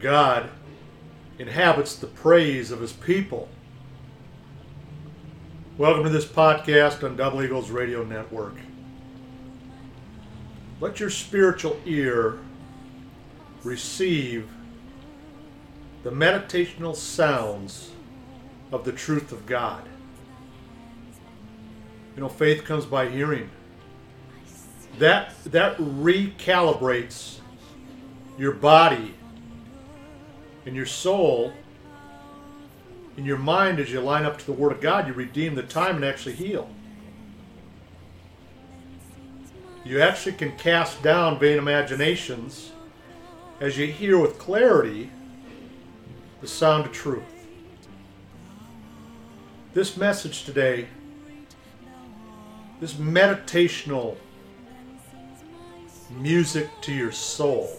God inhabits the praise of his people. Welcome to this podcast on Double Eagles Radio Network. Let your spiritual ear receive the meditational sounds of the truth of God. You know, faith comes by hearing. That that recalibrates your body and your soul in your mind as you line up to the Word of God. You redeem the time and actually heal. You actually can cast down vain imaginations as you hear with clarity the sound of truth. This message today, this meditational music to your soul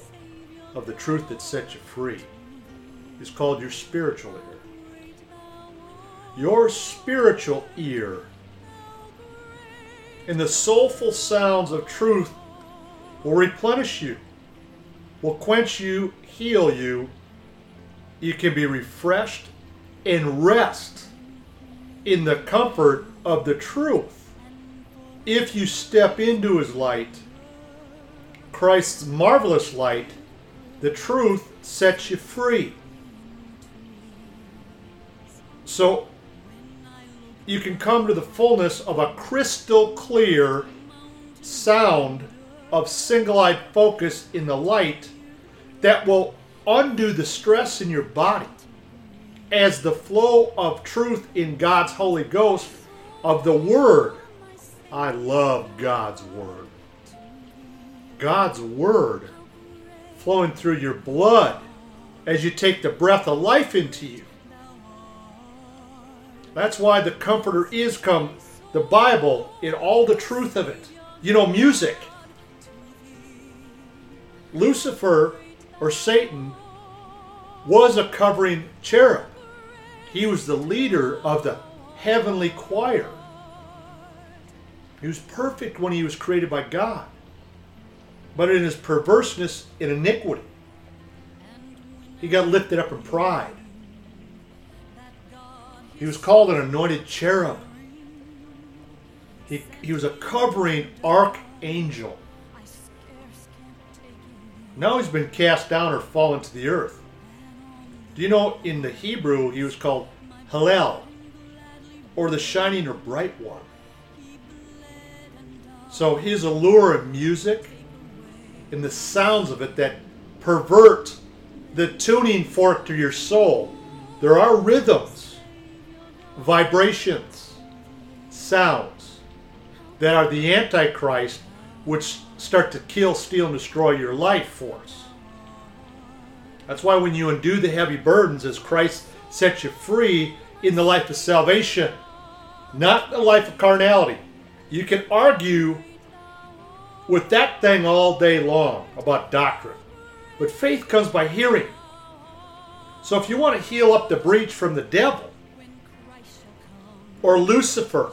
of the truth that sets you free, is called your spiritual ear. Your spiritual ear and the soulful sounds of truth will replenish you, will quench you, heal you. You can be refreshed and rest in the comfort of the truth. If you step into his light, Christ's marvelous light, the truth sets you free. So you can come to the fullness of a crystal clear sound of single eyed focus in the light that will undo the stress in your body as the flow of truth in God's Holy Ghost of the Word. I love God's Word. God's Word flowing through your blood as you take the breath of life into you. That's why the Comforter is come, the Bible, in all the truth of it. You know, music. Lucifer, or Satan, was a covering cherub. He was the leader of the heavenly choir. He was perfect when he was created by God. But in his perverseness and iniquity, he got lifted up in pride. He was called an anointed cherub. He, he was a covering archangel. Now he's been cast down or fallen to the earth. Do you know in the Hebrew he was called Hallel, or the shining or bright one? So his allure of music and the sounds of it that pervert the tuning fork to your soul. There are rhythms, vibrations, sounds that are the Antichrist, which start to kill, steal, and destroy your life force. That's why when you undo the heavy burdens as Christ sets you free in the life of salvation, not the life of carnality. You can argue with that thing all day long about doctrine. But faith comes by hearing. So if you want to heal up the breach from the devil or Lucifer,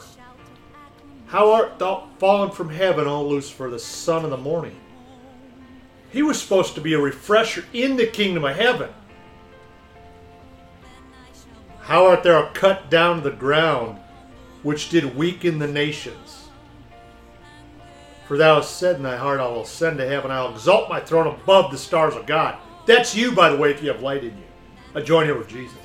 how art thou fallen from heaven, O Lucifer, the son of the morning? He was supposed to be a refresher in the kingdom of heaven. How art thou cut down to the ground, which did weaken the nations? For thou hast said in thy heart, I will ascend to heaven, I will exalt my throne above the stars of God. That's you, by the way, if you have light in you. A joiner with Jesus.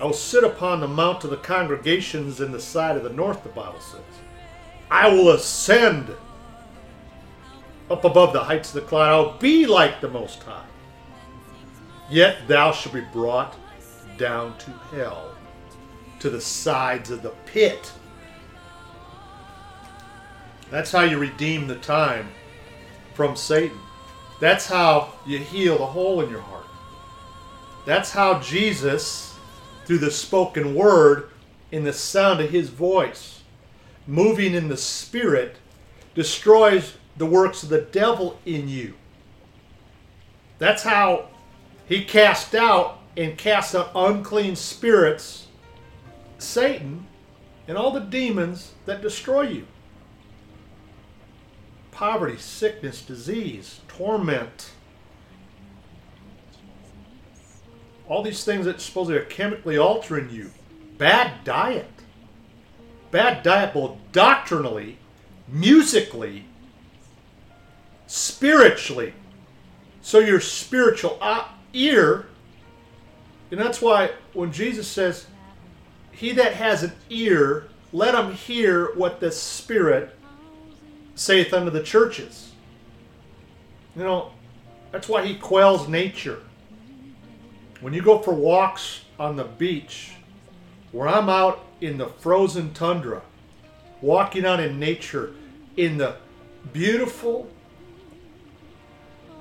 I will sit upon the mount of the congregations in the side of the north, the Bible says. I will ascend up above the heights of the cloud. I will be like the Most High. Yet thou shalt be brought down to hell, to the sides of the pit. That's how you redeem the time from Satan. That's how you heal the hole in your heart. That's how Jesus, through the spoken word, in the sound of his voice, moving in the spirit, destroys the works of the devil in you. That's how he cast out and cast out unclean spirits, Satan, and all the demons that destroy you. Poverty, sickness, disease, torment, all these things that supposedly are chemically altering you. Bad diet. Bad diet, both doctrinally, musically, spiritually. So your spiritual uh, ear, and that's why when Jesus says, He that has an ear, let him hear what the Spirit saith unto the churches. You know, that's why he quells nature. When you go for walks on the beach, where I'm out in the frozen tundra, walking out in nature, in the beautiful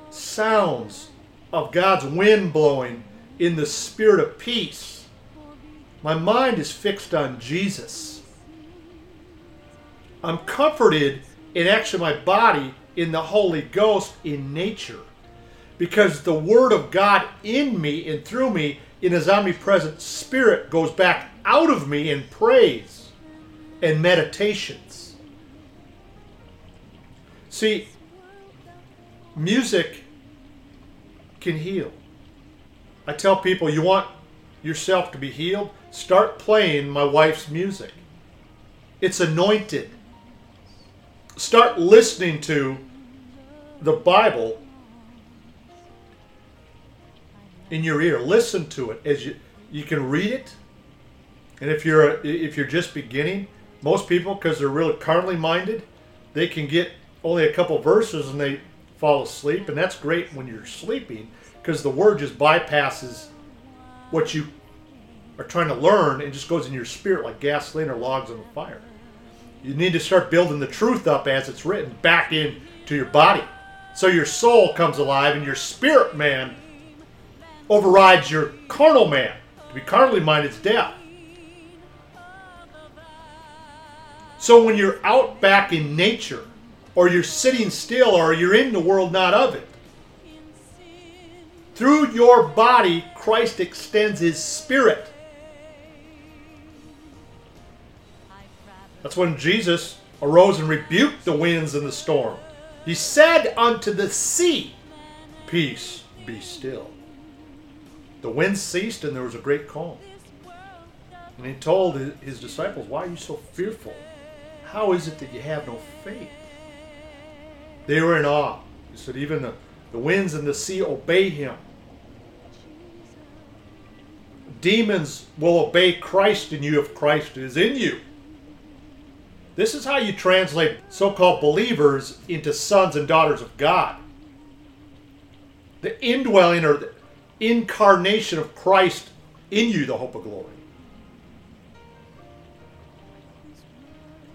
sounds of God's wind blowing, in the spirit of peace, my mind is fixed on Jesus. I'm comforted in actually my body in the Holy Ghost in nature because the Word of God in me and through me in His omnipresent Spirit goes back out of me in praise and meditations. See, music can heal. I tell people, you want yourself to be healed? Start playing my wife's music. It's anointed. Start listening to the Bible in your ear. Listen to it as you you can read it. And if you're if you're just beginning, most people because they're really carnally minded, they can get only a couple verses and they fall asleep, and that's great when you're sleeping because the word just bypasses what you are trying to learn and just goes in your spirit like gasoline or logs on the fire. You need to start building the truth up as it's written back into your body. So your soul comes alive and your spirit man overrides your carnal man. To be carnally minded is death. So when you're out back in nature, or you're sitting still, or you're in the world not of it, through your body, Christ extends his spirit. That's when Jesus arose and rebuked the winds and the storm. He said unto the sea, Peace, be still. The wind ceased and there was a great calm. And he told his disciples, Why are you so fearful? How is it that you have no faith? They were in awe. He said, Even the, the winds and the sea obey him. Demons will obey Christ in you if Christ is in you. This is how you translate so called believers into sons and daughters of God. The indwelling or the incarnation of Christ in you, the hope of glory.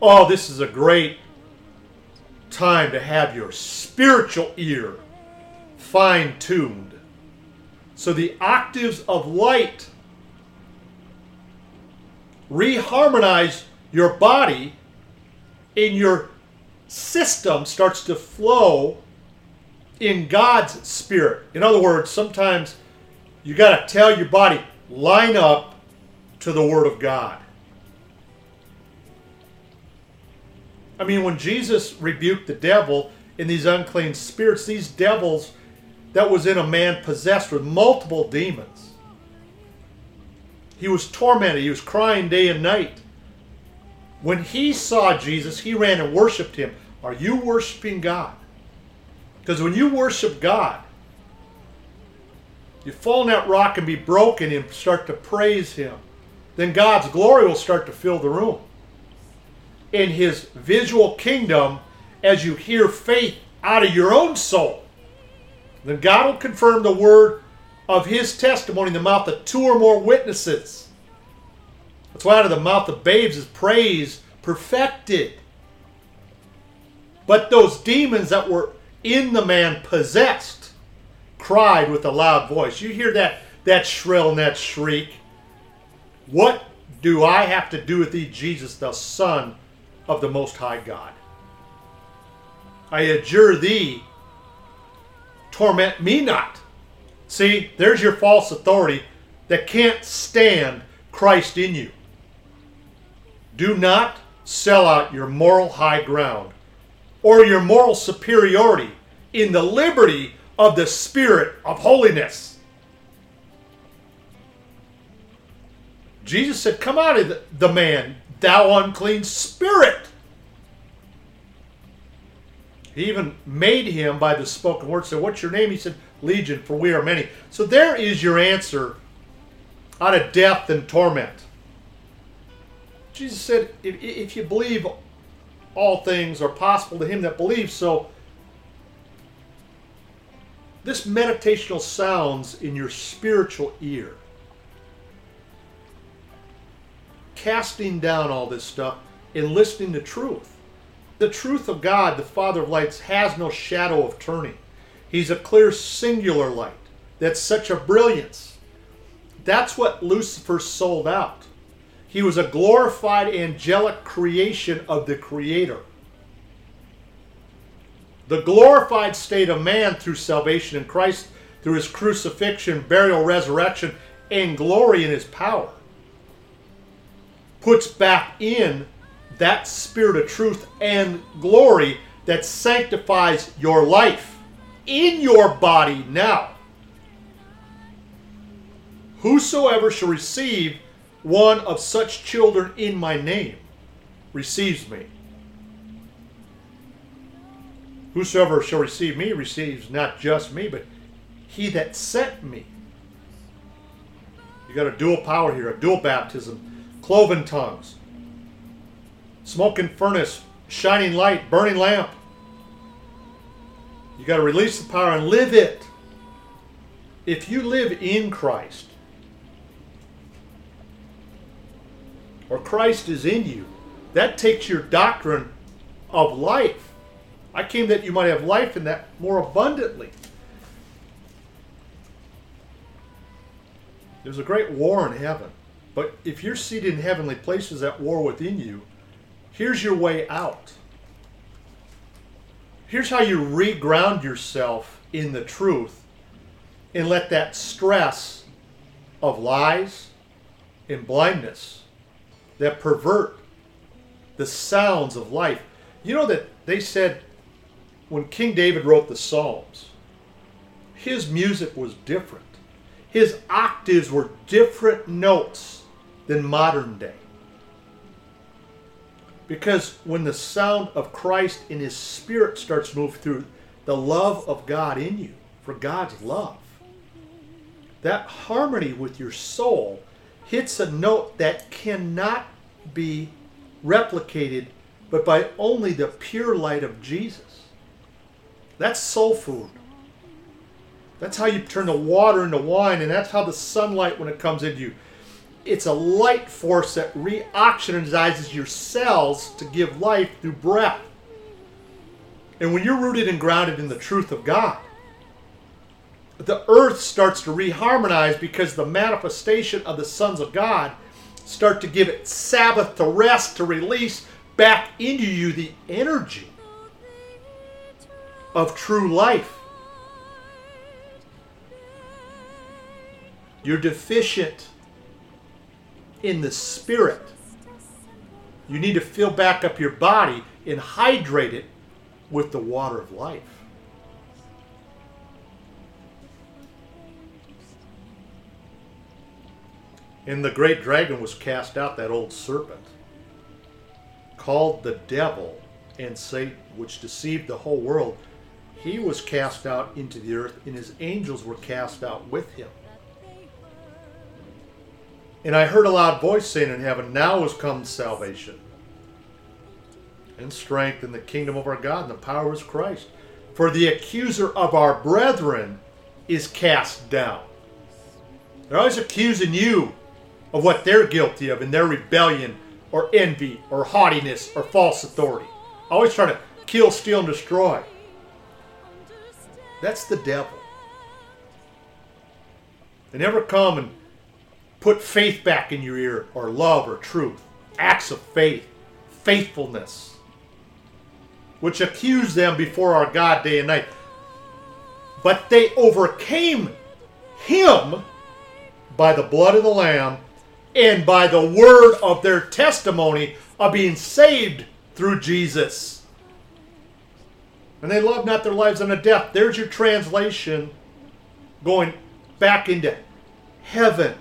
Oh, this is a great time to have your spiritual ear fine tuned. So the octaves of light reharmonize your body and your system starts to flow in God's spirit. In other words, sometimes you got to tell your body, line up to the Word of God. I mean, when Jesus rebuked the devil in these unclean spirits, these devils that was in a man possessed with multiple demons. He was tormented. He was crying day and night. When he saw Jesus, he ran and worshiped him. Are you worshiping God? Because when you worship God, you fall on that rock and be broken and start to praise Him. Then God's glory will start to fill the room. In His visual kingdom, as you hear faith out of your own soul, then God will confirm the word of His testimony in the mouth of two or more witnesses. That's why out of the mouth of babes is praise perfected. But those demons that were in the man possessed, cried with a loud voice. You hear that, that shrill and that shriek? What do I have to do with thee, Jesus, the Son of the Most High God? I adjure thee, torment me not. See, there's your false authority that can't stand Christ in you. Do not sell out your moral high ground or your moral superiority in the liberty of the Spirit of holiness. Jesus said, Come out of the, man, thou unclean spirit. He even made him by the spoken word. Said, What's your name? He said, Legion, for we are many. So there is your answer out of death and torment. Jesus said, if, if you believe all things are possible to him that believes, so this meditational sounds in your spiritual ear. Casting down all this stuff and listening to truth. The truth of God, the Father of lights, has no shadow of turning. He's a clear singular light. That's such a brilliance. That's what Lucifer sold out. He was a glorified angelic creation of the Creator. The glorified state of man through salvation in Christ, through his crucifixion, burial, resurrection, and glory in his power, puts back in that spirit of truth and glory that sanctifies your life in your body now. Whosoever shall receive one of such children in my name receives me. Whosoever shall receive me receives not just me, but he that sent me. You got a dual power here, a dual baptism, cloven tongues, smoking furnace, shining light, burning lamp. You got to release the power and live it. If you live in Christ, or Christ is in you, that takes your doctrine of life I came that you might have life in that more abundantly. There's a great war in heaven. But if you're seated in heavenly places at war within you, here's your way out. Here's how you reground yourself in the truth and let that stress of lies and blindness that pervert the sounds of life. You know that they said when King David wrote the Psalms, his music was different. His octaves were different notes than modern day. Because when the sound of Christ in his spirit starts to move through the love of God in you, for God's love, that harmony with your soul hits a note that cannot be replicated but by only the pure light of Jesus. That's soul food. That's how you turn the water into wine, and that's how the sunlight, when it comes into you, it's a light force that reoxygenizes your cells to give life through breath. And when you're rooted and grounded in the truth of God, the earth starts to reharmonize because the manifestation of the sons of God start to give it Sabbath to rest, to release back into you the energy of true life. You're deficient in the spirit. You need to fill back up your body and hydrate it with the water of life. And the great dragon was cast out, that old serpent, called the devil and Satan, which deceived the whole world he was cast out into the earth, and his angels were cast out with him. And I heard a loud voice saying in heaven, Now is come salvation and strength in the kingdom of our God and the power of Christ. For the accuser of our brethren is cast down. They're always accusing you of what they're guilty of in their rebellion or envy or haughtiness or false authority. Always trying to kill, steal, and destroy. That's the devil. They never come and put faith back in your ear, or love, or truth. Acts of faith, faithfulness, which accuse them before our God day and night. But they overcame him by the blood of the Lamb and by the word of their testimony of being saved through Jesus and they love not their lives unto death. There's your translation going back into heaven.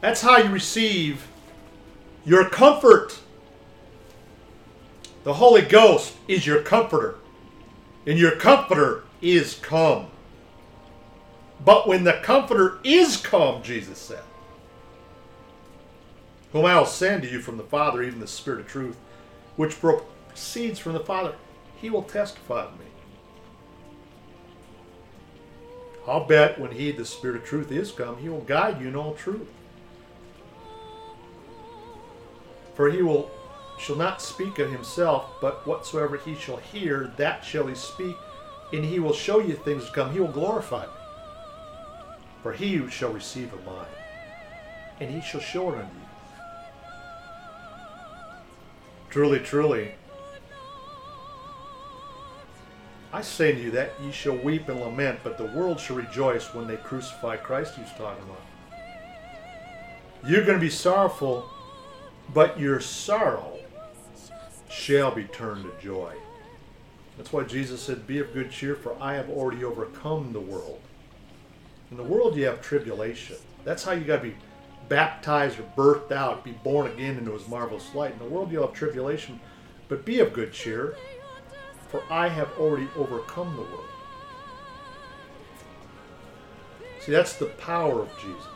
That's how you receive your comfort. The Holy Ghost is your comforter, and your comforter is come. But when the comforter is come, Jesus said, whom I will send to you from the Father, even the Spirit of truth, which proceeds from the Father, he will testify of me. I'll bet when he, the Spirit of truth, is come, he will guide you in all truth. For he will shall not speak of himself, but whatsoever he shall hear, that shall he speak, and he will show you things to come. He will glorify me. For he shall receive of mine, and he shall show it unto you. Truly, truly, I say to you that ye shall weep and lament, but the world shall rejoice when they crucify Christ, he was talking about. You're going to be sorrowful, but your sorrow shall be turned to joy. That's why Jesus said, Be of good cheer, for I have already overcome the world. In the world, you have tribulation. That's how you got to be baptized or birthed out, be born again into his marvelous light. In the world, you'll have tribulation, but be of good cheer, for I have already overcome the world. See, that's the power of Jesus.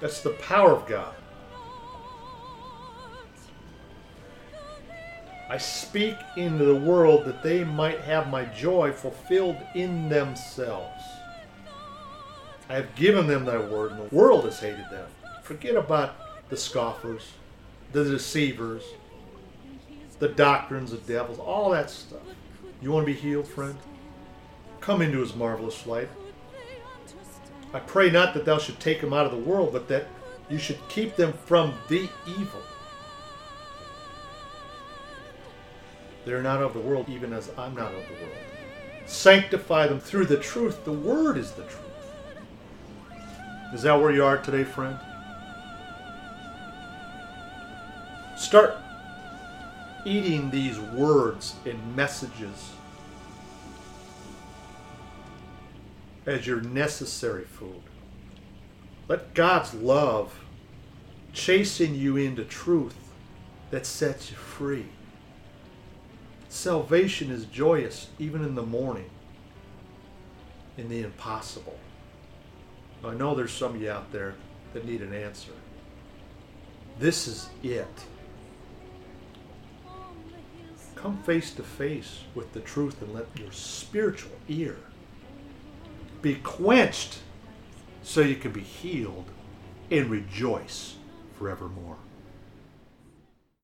That's the power of God. I speak into the world that they might have my joy fulfilled in themselves. I have given them thy word, and the world has hated them. Forget about the scoffers, the deceivers, the doctrines of devils, all that stuff. You want to be healed, friend? Come into his marvelous light. I pray not that thou should take them out of the world, but that you should keep them from the evil. They're not of the world, even as I'm not of the world. Sanctify them through the truth. The word is the truth. Is that where you are today, friend? Start eating these words and messages as your necessary food. Let God's love chasten you into truth that sets you free. Salvation is joyous even in the morning, in the impossible. I know there's some of you out there that need an answer. This is it. Come face to face with the truth and let your spiritual ear be quenched so you can be healed and rejoice forevermore.